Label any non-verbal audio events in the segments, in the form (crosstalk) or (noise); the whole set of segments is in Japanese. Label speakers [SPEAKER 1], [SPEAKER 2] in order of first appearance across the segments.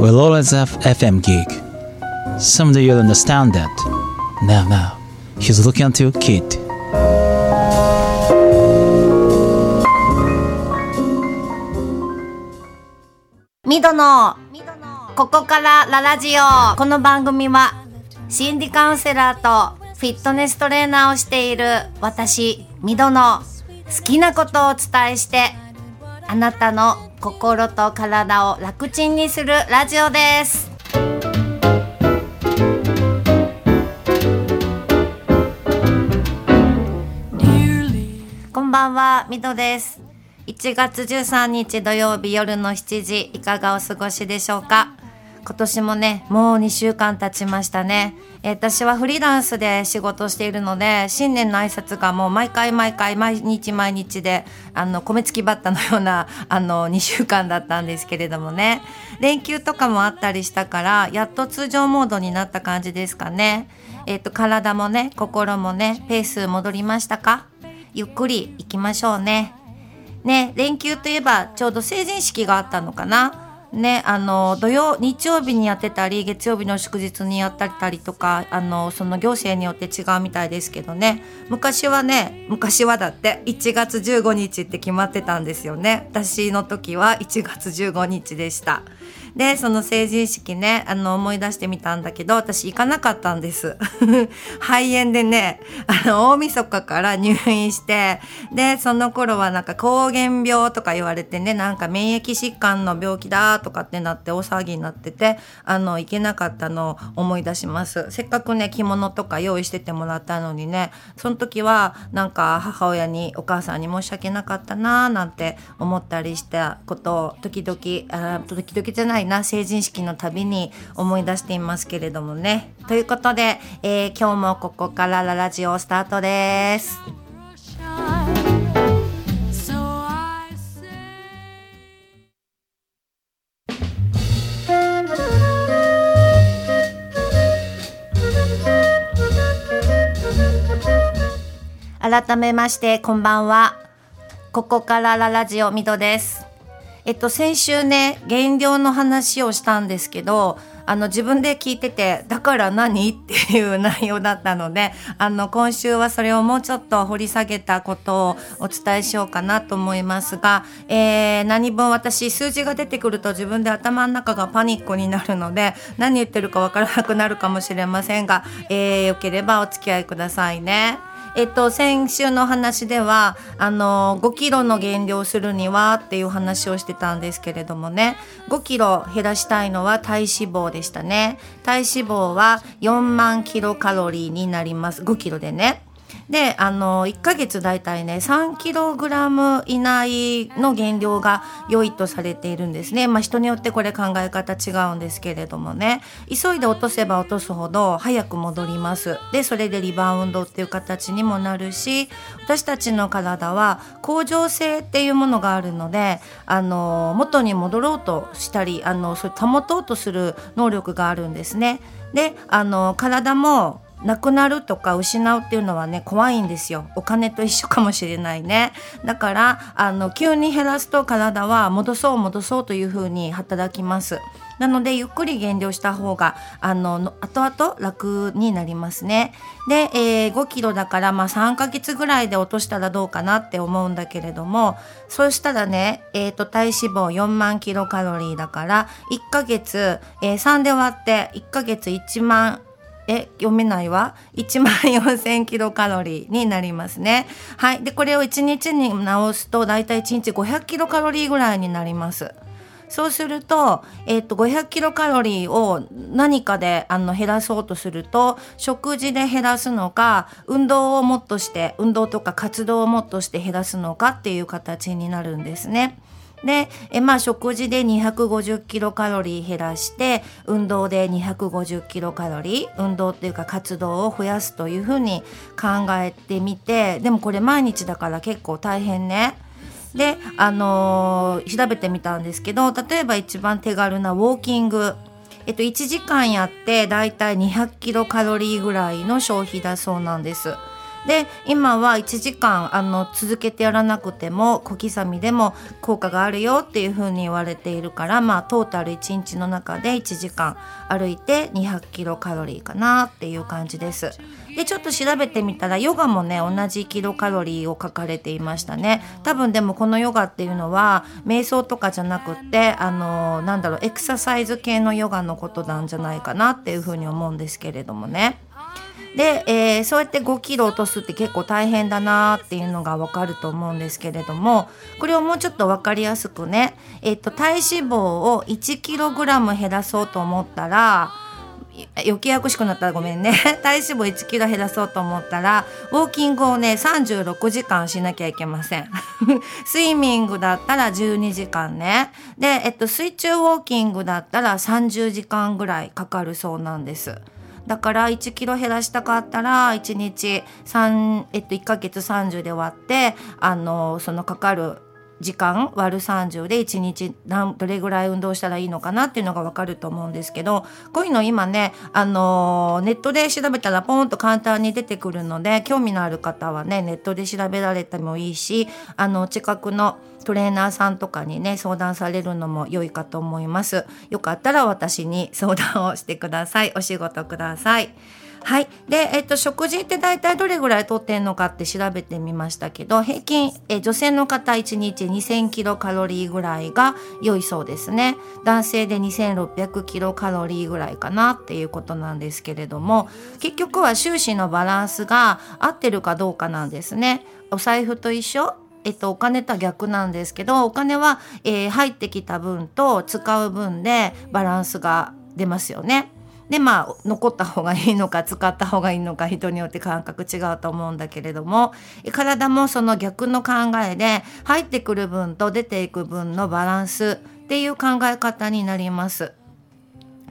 [SPEAKER 1] will always have FM gig. Someday you'll understand that. Now, now, he's looking at you, kid.
[SPEAKER 2] ミドのここからララジオこの番組は心理カウンセラーとフィットネストレーナーをしている私ミドの好きなことをお伝えしてあなたの心と体を楽ちんにするラジオです。こんばんはみどです。1月13日土曜日夜の7時いかがお過ごしでしょうか？今年もねもう2週間経ちましたね、え私はフリーランスで仕事しているので新年の挨拶がもう毎回毎回毎日毎日であの米付きバッタのようなあの2週間だったんですけれどもね。連休とかもあったりしたからやっと通常モードになった感じですかね。えっ、と体もね心もねペース戻りましたか？ゆっくり行きましょうね。ね、連休といえばちょうど成人式があったのかな。ね、あの土曜日曜日にやってたり月曜日の祝日にやったりとかあのその行政によって違うみたいですけどね。昔はね昔はだって1月15日って決まってたんですよね。私の時は1月15日でした。でその成人式ねあの思い出してみたんだけど私行かなかったんです。(laughs) 肺炎でねあの大晦日から入院してでその頃はなんか膠原病とか言われてねなんか免疫疾患の病気だとかってなって大騒ぎになっててあの行けなかったのを思い出します。せっかくね着物とか用意しててもらったのにねその時はなんか母親にお母さんに申し訳なかったなーなんて思ったりしたことを時々あ時々じゃないな成人式のたびに思い出していますけれどもね。ということで、えー今日もここからララジオスタートです。改めましてこんばんは。ここからララジオミドです。えっと先週ね減量の話をしたんですけどあの自分で聞いててだから何？っていう内容だったのであの今週はそれをもうちょっと掘り下げたことをお伝えしようかなと思いますが、えー何分私数字が出てくると自分で頭の中がパニックになるので何言ってるかわからなくなるかもしれませんが、えーよければお付き合いくださいね。えっと、先週の話では、あの、5キロの減量するにはっていう話をしてたんですけれどもね、5キロ減らしたいのは体脂肪でしたね。体脂肪は4万キロカロリーになります。5キロでね。で、あの、1ヶ月だいたいね、3キログラム以内の減量が良いとされているんですね。まあ人によってこれ考え方違うんですけれどもね。急いで落とせば落とすほど早く戻ります。で、それでリバウンドっていう形にもなるし、私たちの体は恒常性っていうものがあるので、あの、元に戻ろうとしたり、あの、それ保とうとする能力があるんですね。で、あの、体もなくなるとか失うっていうのはね怖いんですよ。お金と一緒かもしれないね。だからあの急に減らすと体は戻そう戻そうというふうに働きます。なのでゆっくり減量した方があの後々楽になりますね。で、えー5キロだからまあ3ヶ月ぐらいで落としたらどうかなって思うんだけれどもそうしたらね、えー、と体脂肪4万キロカロリーだから1ヶ月、えー3で割って1ヶ月1万え読めないわ。1万4000キロカロリーになりますね。はい。でこれを1日に直すとだいたい1日500キロカロリーぐらいになります。そうすると,、えっと500キロカロリーを何かであの減らそうとすると食事で減らすのか運動をもっとして運動とか活動をもっとして減らすのかっていう形になるんですね。で、えまあ食事で250キロカロリー減らして、運動で250キロカロリー、運動っていうか活動を増やすというふうに考えてみて、でもこれ毎日だから結構大変ね。で、あのー調べてみたんですけど、例えば一番手軽なウォーキング。えっと、1時間やってだいたい200キロカロリーぐらいの消費だそうなんです。で今は1時間あの続けてやらなくても小刻みでも効果があるよっていう風に言われているからまあトータル1日の中で1時間歩いて200キロカロリーかなっていう感じです。でちょっと調べてみたらヨガもね同じキロカロリーを書かれていましたね多分でもこのヨガっていうのは瞑想とかじゃなくってあのなんだろうエクササイズ系のヨガのことなんじゃないかなっていうふうに思うんですけれどもね。で、えーそうやって5キロ落とすって結構大変だなっていうのがわかると思うんですけれどもこれをもうちょっとわかりやすくね、えっと体脂肪を1キログラム減らそうと思ったら余計やくしくなったらごめんね。(laughs) 体脂肪1キロ減らそうと思ったらウォーキングをね36時間しなきゃいけません。(laughs) スイミングだったら12時間ね。で、えっと、水中ウォーキングだったら30時間ぐらいかかるそうなんです。だから1キロ減らしたかったら1日3、えっと、1ヶ月30で割ってあのそのかかる時間割る30で1日何どれぐらい運動したらいいのかなっていうのが分かると思うんですけどこういうの今ね、あのーネットで調べたらポンと簡単に出てくるので興味のある方はねネットで調べられてもいいしあの近くのトレーナーさんとかにね相談されるのも良いかと思います。よかったら私に相談をしてください。お仕事ください。はい。で、えっと、食事って大体どれぐらいとってんのかって調べてみましたけど、平均、え女性の方1日2000キロカロリーぐらいが良いそうですね。男性で2600キロカロリーぐらいかなっていうことなんですけれども、結局は収支のバランスが合ってるかどうかなんですね。お財布と一緒えっと、お金とは逆なんですけどお金は、えー入ってきた分と使う分でバランスが出ますよね。でまあ残った方がいいのか使った方がいいのか人によって感覚違うと思うんだけれども体もその逆の考えで入ってくる分と出ていく分のバランスっていう考え方になります。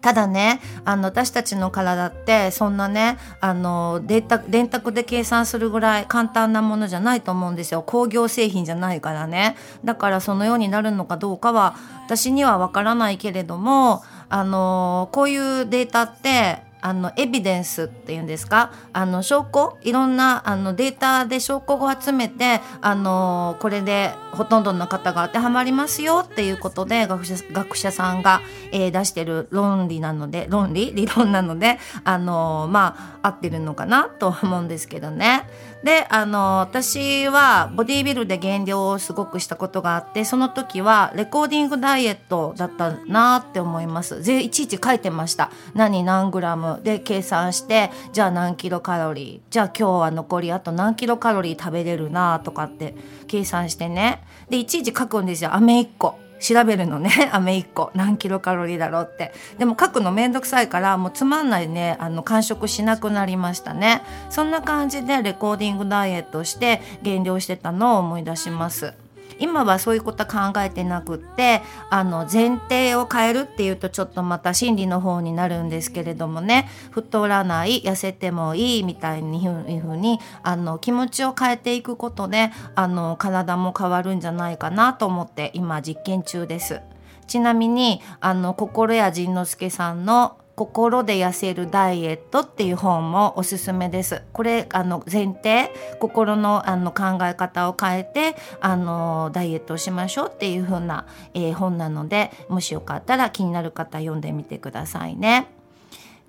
[SPEAKER 2] ただねあの私たちの体ってそんなねあの電卓で計算するぐらい簡単なものじゃないと思うんですよ工業製品じゃないからねだからそのようになるのかどうかは私にはわからないけれどもあのこういうデータってあのエビデンスっていうんですか？あの証拠？いろんなあのデータで証拠を集めてあのこれでほとんどの方が当てはまりますよっていうことで学者学者さんが、えー出してる論理なので論理？理論なのであのまあ合ってるのかなと思うんですけどね。であの私はボディービルで減量をすごくしたことがあってその時はレコーディングダイエットだったなって思います。いちいち書いてました。何何グラム？で計算してじゃあ何キロカロリーじゃあ今日は残りあと何キロカロリー食べれるなとかって計算してね。でいちいち書くんですよ。飴1個。調べるのね。(laughs) 飴1個。何キロカロリーだろうって。でも書くのめんどくさいからもうつまんないね。あの完食しなくなりましたね。そんな感じでレコーディングダイエットして減量してたのを思い出します。今はそういうことは考えてなくってあの前提を変えるっていうとちょっとまた心理の方になるんですけれどもね太らない痩せてもいいみたいにいうふうにあの気持ちを変えていくことであの体も変わるんじゃないかなと思って今実験中です。ちなみにあの心谷仁之助さんの心で痩せるダイエットっていう本もおすすめです。これあの前提心のあの考え方を変えてあのダイエットをしましょうっていう風な、えー本なのでもしよかったら気になる方読んでみてくださいね。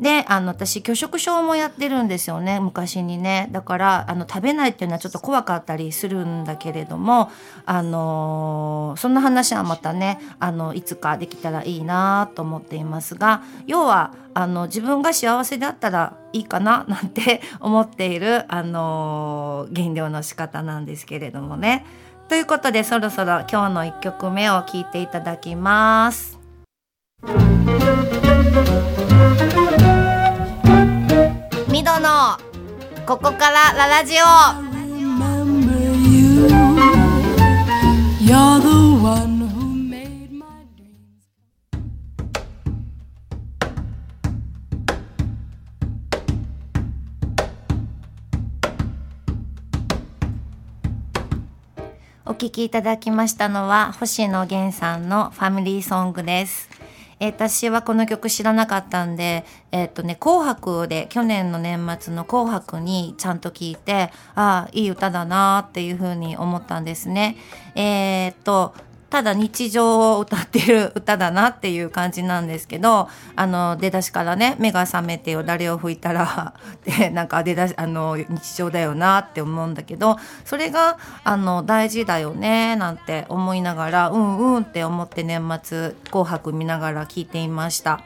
[SPEAKER 2] であの私拒食症もやってるんですよね昔にねだからあの食べないっていうのはちょっと怖かったりするんだけれどもあのそんな話はまたねあのいつかできたらいいなと思っていますが要はあの自分が幸せだったらいいかな (laughs) なんて思っているあの減量の仕方なんですけれどもね。ということでそろそろ今日の1曲目を聴いていただきます。ここからララジオお聴きいただきましたのは星野源さんの「ファミリーソング」です。えー私はこの曲知らなかったんで、えっ、とね、紅白で、去年の年末の紅白にちゃんと聞いて、ああ、いい歌だなっていうふうに思ったんですね。えっ、と、ただ日常を歌ってる歌だなっていう感じなんですけど、あの、出だしからね、目が覚めてよ、誰を拭いたら、(laughs) で、なんか出だし、あの、日常だよなって思うんだけど、それが、あの、大事だよね、なんて思いながら、うんうんって思って年末、紅白見ながら聞いていました。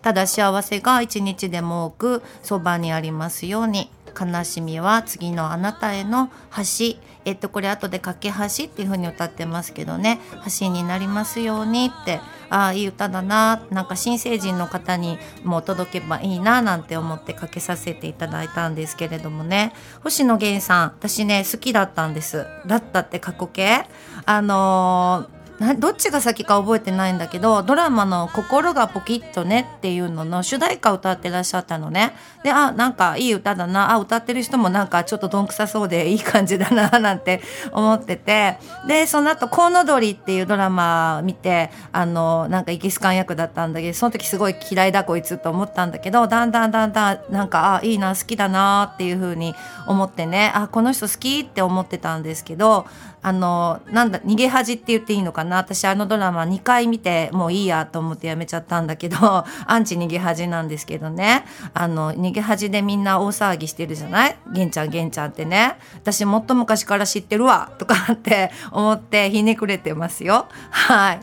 [SPEAKER 2] ただ幸せが一日でも多くそばにありますように悲しみは次のあなたへの橋。えっとこれ後で架け橋っていう風に歌ってますけどね。橋になりますようにって。ああいい歌だな。なんか新成人の方にも届けばいいななんて思ってかけさせていただいたんですけれどもね。星野源さん私ね好きだったんです。だったって過去形。あのーなどっちが先か覚えてないんだけどドラマの「心がポキッとね」っていうのの主題歌歌ってらっしゃったのね。であなんかいい歌だな。あ歌ってる人もなんかちょっとどんくさそうでいい感じだななんて思ってて。でその後コウノドリ」っていうドラマ見てあのなんかイギスカン役だったんだけどその時すごい嫌いだこいつと思ったんだけどだんだんだんだんなんかあいいな好きだなっていう風に思ってね。あこの人好きって思ってたんですけどあのなんだ逃げ恥って言っていいのかな？私あのドラマ2回見てもういいやと思ってやめちゃったんだけど (laughs) アンチ逃げ恥なんですけどね。あの逃げ恥でみんな大騒ぎしてるじゃない？玄ちゃん玄ちゃんってね。私もっと昔から知ってるわとかって (laughs) 思ってひねくれてますよ。はい。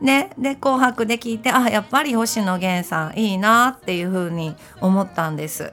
[SPEAKER 2] ねで「紅白」で聞いてあやっぱり星野源さんいいなっていう風に思ったんです。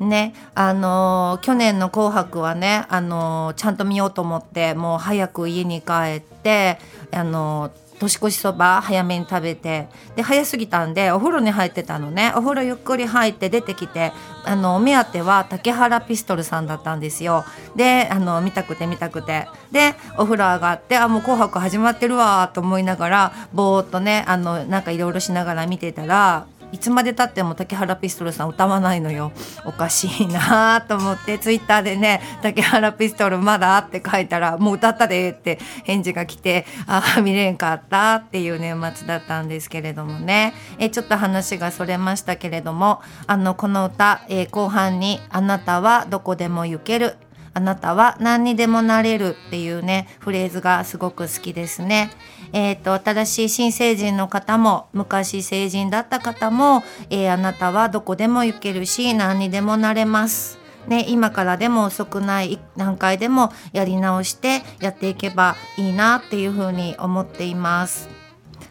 [SPEAKER 2] ね、あのー去年の「紅白」はね、あのーちゃんと見ようと思ってもう早く家に帰って、あのー年越しそば早めに食べてで早すぎたんでお風呂に入ってたのね。お風呂ゆっくり入って出てきてあのお目当ては竹原ピストルさんだったんですよ。であの見たくて見たくて。でお風呂上がってあもう「紅白」始まってるわと思いながらぼーっとねあのなんかいろいろしながら見てたらいつまでたっても竹原ピストルさん歌わないのよおかしいなと思ってツイッターでね「竹原ピストルまだ?」って書いたら「もう歌ったで」って返事が来てああ見れんかったっていう年末だったんですけれどもねえちょっと話がそれましたけれどもあのこの歌、えー後半に「あなたはどこでも行ける」あなたは何にでもなれるっていうねフレーズがすごく好きですね。えっ、と新しい新成人の方も昔成人だった方も、えーあなたはどこでも行けるし何にでもなれます。ね、今からでも遅くない段階でもやり直してやっていけばいいなっていうふうに思っています。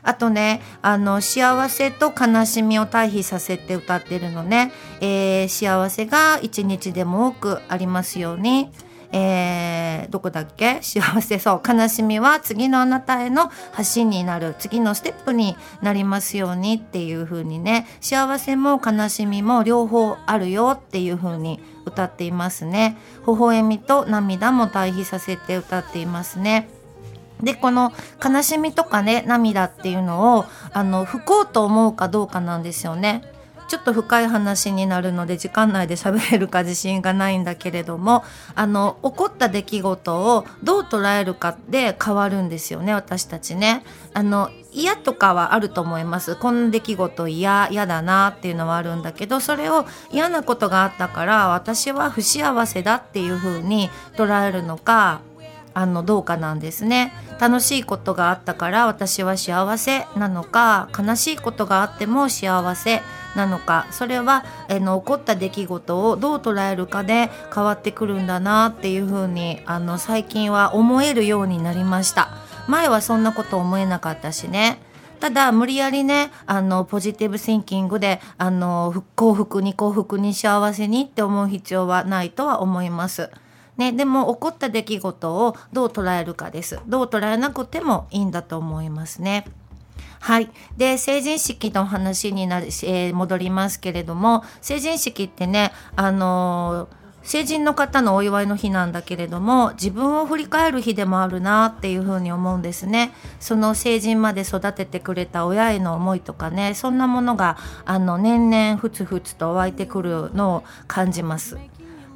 [SPEAKER 2] あとね、あの、幸せと悲しみを対比させて歌ってるのね。えー幸せが一日でも多くありますように。えーどこだっけ？幸せそう。悲しみは次のあなたへの橋になる。次のステップになりますようにっていう風にね。幸せも悲しみも両方あるよっていう風に歌っていますね。微笑みと涙も対比させて歌っていますね。でこの悲しみとかね涙っていうのをあの不幸と思うかどうかなんですよね。ちょっと深い話になるので時間内で喋れるか自信がないんだけれどもあの起こった出来事をどう捉えるかで変わるんですよね私たちね。あの嫌とかはあると思います。こんな出来事嫌嫌だなっていうのはあるんだけどそれを嫌なことがあったから私は不幸せだっていう風に捉えるのかあのどうかなんですね。楽しいことがあったから私は幸せなのか悲しいことがあっても幸せ。なのかそれはあの起こった出来事をどう捉えるかで変わってくるんだなっていうふうにあの最近は思えるようになりました前はそんなこと思えなかったしねただ無理やりねあのポジティブシンキングであの幸福に幸福に幸せにって思う必要はないとは思います。ね、でも起こった出来事をどう捉えるかです。どう捉えなくてもいいんだと思いますね。はい。で、成人式の話になる、えー戻りますけれども、成人式ってね、あのー成人の方のお祝いの日なんだけれども自分を振り返る日でもあるなっていうふうに思うんですねその成人まで育ててくれた親への思いとかねそんなものがあの年々ふつふつと湧いてくるのを感じます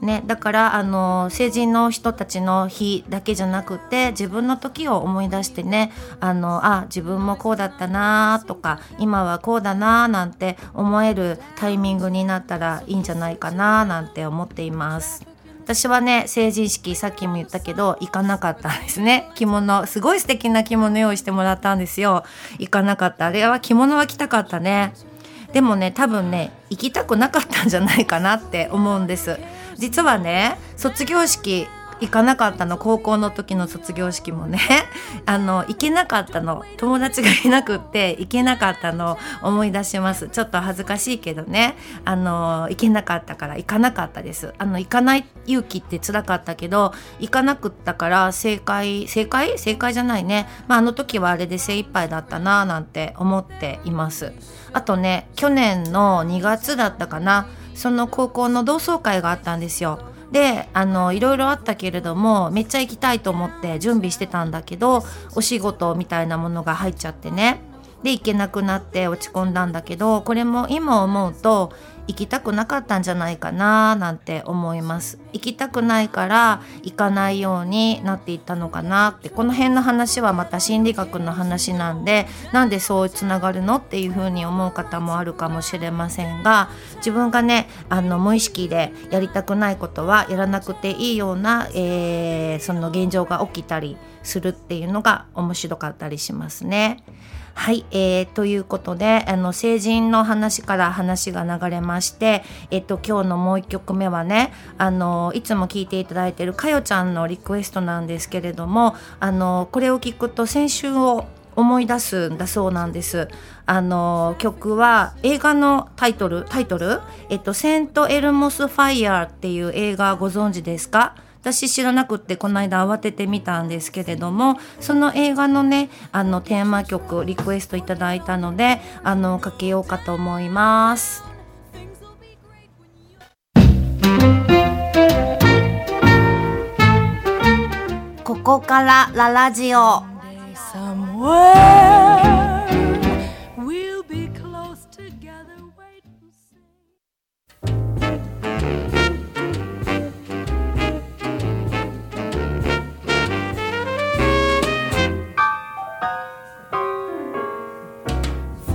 [SPEAKER 2] ね、だからあの成人の人たちの日だけじゃなくて自分の時を思い出してねあのあ自分もこうだったなとか今はこうだななんて思えるタイミングになったらいいんじゃないかななんて思っています。私はね成人式さっきも言ったけど行かなかったんですね。着物すごい素敵な着物用意してもらったんですよ。行かなかった。あれは着物は着たかったね。でもね多分ね行きたくなかったんじゃないかなって思うんです。実はね卒業式行かなかったの。高校の時の卒業式もね。(laughs) あの行けなかったの。友達がいなくって行けなかったの。を思い出します。ちょっと恥ずかしいけどね。あの行けなかったから行かなかったです。あの行かない勇気って辛かったけど行かなくったから正解正解？正解じゃないね。まああの時はあれで精一杯だったななんて思っています。あとね去年の2月だったかな。その高校の同窓会があったんですよ。であのいろいろあったけれどもめっちゃ行きたいと思って準備してたんだけどお仕事みたいなものが入っちゃってね。で行けなくなって落ち込んだんだけどこれも今思うと行きたくなかったんじゃないかななんて思います行きたくないから行かないようになっていったのかなってこの辺の話はまた心理学の話なんでなんでそうつながるのっていうふうに思う方もあるかもしれませんが自分がねあの無意識でやりたくないことはやらなくていいような、えーその現状が起きたりするっていうのが面白かったりしますね。はい、えー、ということであの成人の話から話が流れまして、えっと、今日のもう一曲目はねあのいつも聞いていただいているかよちゃんのリクエストなんですけれどもあのこれを聞くと先週を思い出すんだそうなんです。あの曲は映画のタイトルタイトル？えっとセントエルモスファイヤーっていう映画ご存知ですか？私知らなくってこの間慌ててみたんですけれどもその映画のねあのテーマ曲リクエストいただいたのであのかけようかと思います。ここからララジオ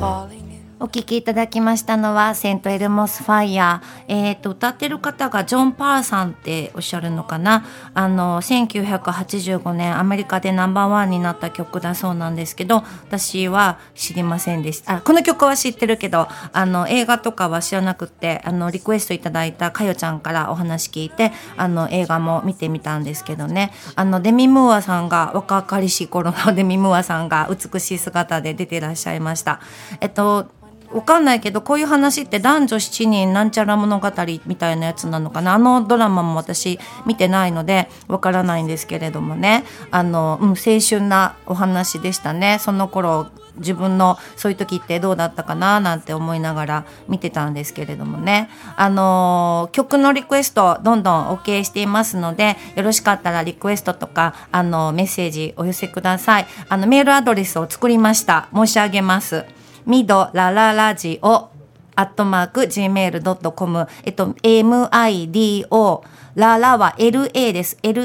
[SPEAKER 3] falling.
[SPEAKER 2] お聴きいただきましたのはセントエルモスファイヤー。えっ、と、歌ってる方がジョン・パーさんっておっしゃるのかな。あの、1985年アメリカでナンバーワンになった曲だそうなんですけど、私は知りませんでした。あ、この曲は知ってるけど、あの、映画とかは知らなくて、あの、リクエストいただいたかよちゃんからお話聞いて、あの、映画も見てみたんですけどね。あの、デミ・ムーアさんが、若かりし頃の (laughs) デミ・ムーアさんが美しい姿で出てらっしゃいました。えっと、わかんないけどこういう話って男女7人なんちゃら物語みたいなやつなのかなあのドラマも私見てないのでわからないんですけれどもね。あの、うん、青春なお話でしたね。その頃自分のそういう時ってどうだったかななんて思いながら見てたんですけれどもね。あの曲のリクエストどんどん OK していますのでよろしかったらリクエストとかあのメッセージお寄せください。あのメールアドレスを作りました。申し上げます。ミドラララジオアットマーク gmail.com えっと mido ララは LA です。LALALADIO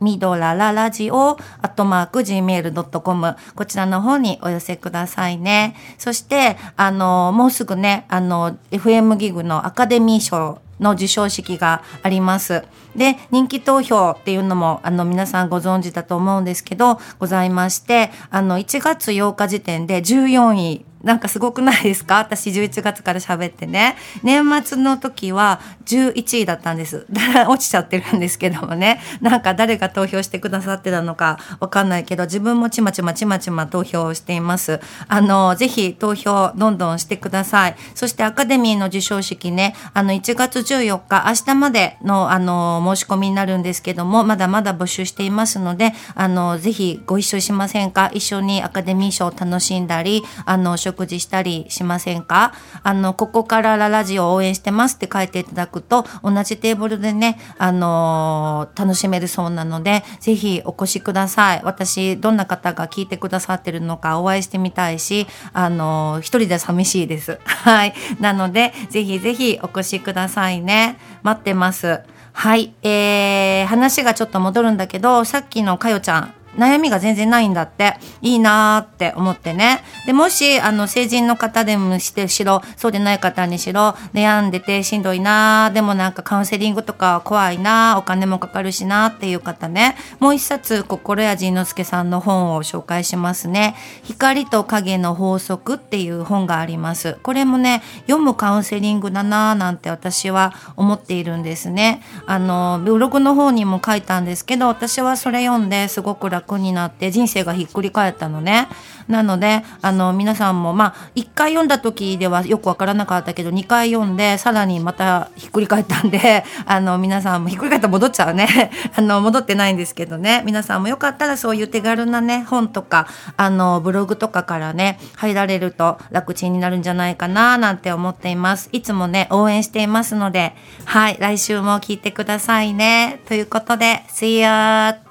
[SPEAKER 2] ミドラララジオアットマーク gmail.com こちらの方にお寄せくださいね。そして、あの、もうすぐね、あの、FM ギグのアカデミー賞の授賞式があります。で、人気投票っていうのも、あの、皆さんご存知だと思うんですけど、ございまして、あの、1月8日時点で14位、なんかすごくないですか？(laughs) 私11月から喋ってね。年末の時は11位だったんです。(laughs) だら落ちちゃってるんですけどもね。なんか誰が投票してくださってたのかわかんないけど、自分もちまちまちまちま投票しています。あの、ぜひ投票どんどんしてください。そしてアカデミーの授賞式ね、あの、1月14日、明日までの、あの、申し込みになるんですけども、まだまだ募集していますので、あの、ぜひご一緒しませんか？一緒にアカデミー賞を楽しんだり、あの、食事したりしませんか？あの、ここからララジオ応援してますって書いていただくと、同じテーブルでね、あのー楽しめるそうなので、ぜひお越しください。私、どんな方が聞いてくださってるのかお会いしてみたいし、あのー一人で寂しいです。(laughs) はい。なので、ぜひぜひお越しくださいね。待ってます。はい。えー、話がちょっと戻るんだけど、さっきのかよちゃん、悩みが全然ないんだって。いいなーって思ってね。で、もし、あの、成人の方でもしてしろ、そうでない方にしろ、悩んでてしんどいなー、でもなんかカウンセリングとか怖いなー、お金もかかるしなーっていう方ね、もう一冊、心谷仁之助さんの本を紹介しますね。光と影の法則っていう本があります。これもね、読むカウンセリングだなーなんて私は思っているんですね。あの、ブログの方にも書いたんですけど、私はそれ読んですごく楽楽になって人生がひっくり返ったのね。なので、あの、皆さんも、まあ、1回読んだ時ではよくわからなかったけど、2回読んで、さらにまたひっくり返ったんで、(laughs) あの、皆さんもひっくり返ったら戻っちゃうね。(laughs) あの、戻ってないんですけどね。皆さんもよかったらそういう手軽なね、本とか、あの、ブログとかからね、入られると楽ちんになるんじゃないかな、なんて思っています。いつもね、応援していますので、はい、来週も聞いてくださいね。ということで、See ya!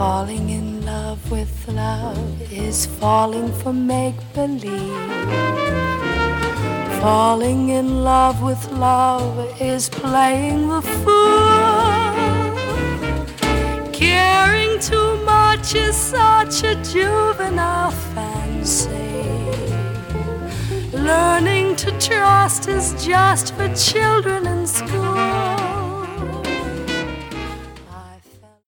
[SPEAKER 3] Falling in love with love is falling for make believe. Falling in love with love is playing the fool. Caring too much is such a juvenile fancy. Learning to trust is just for children in school.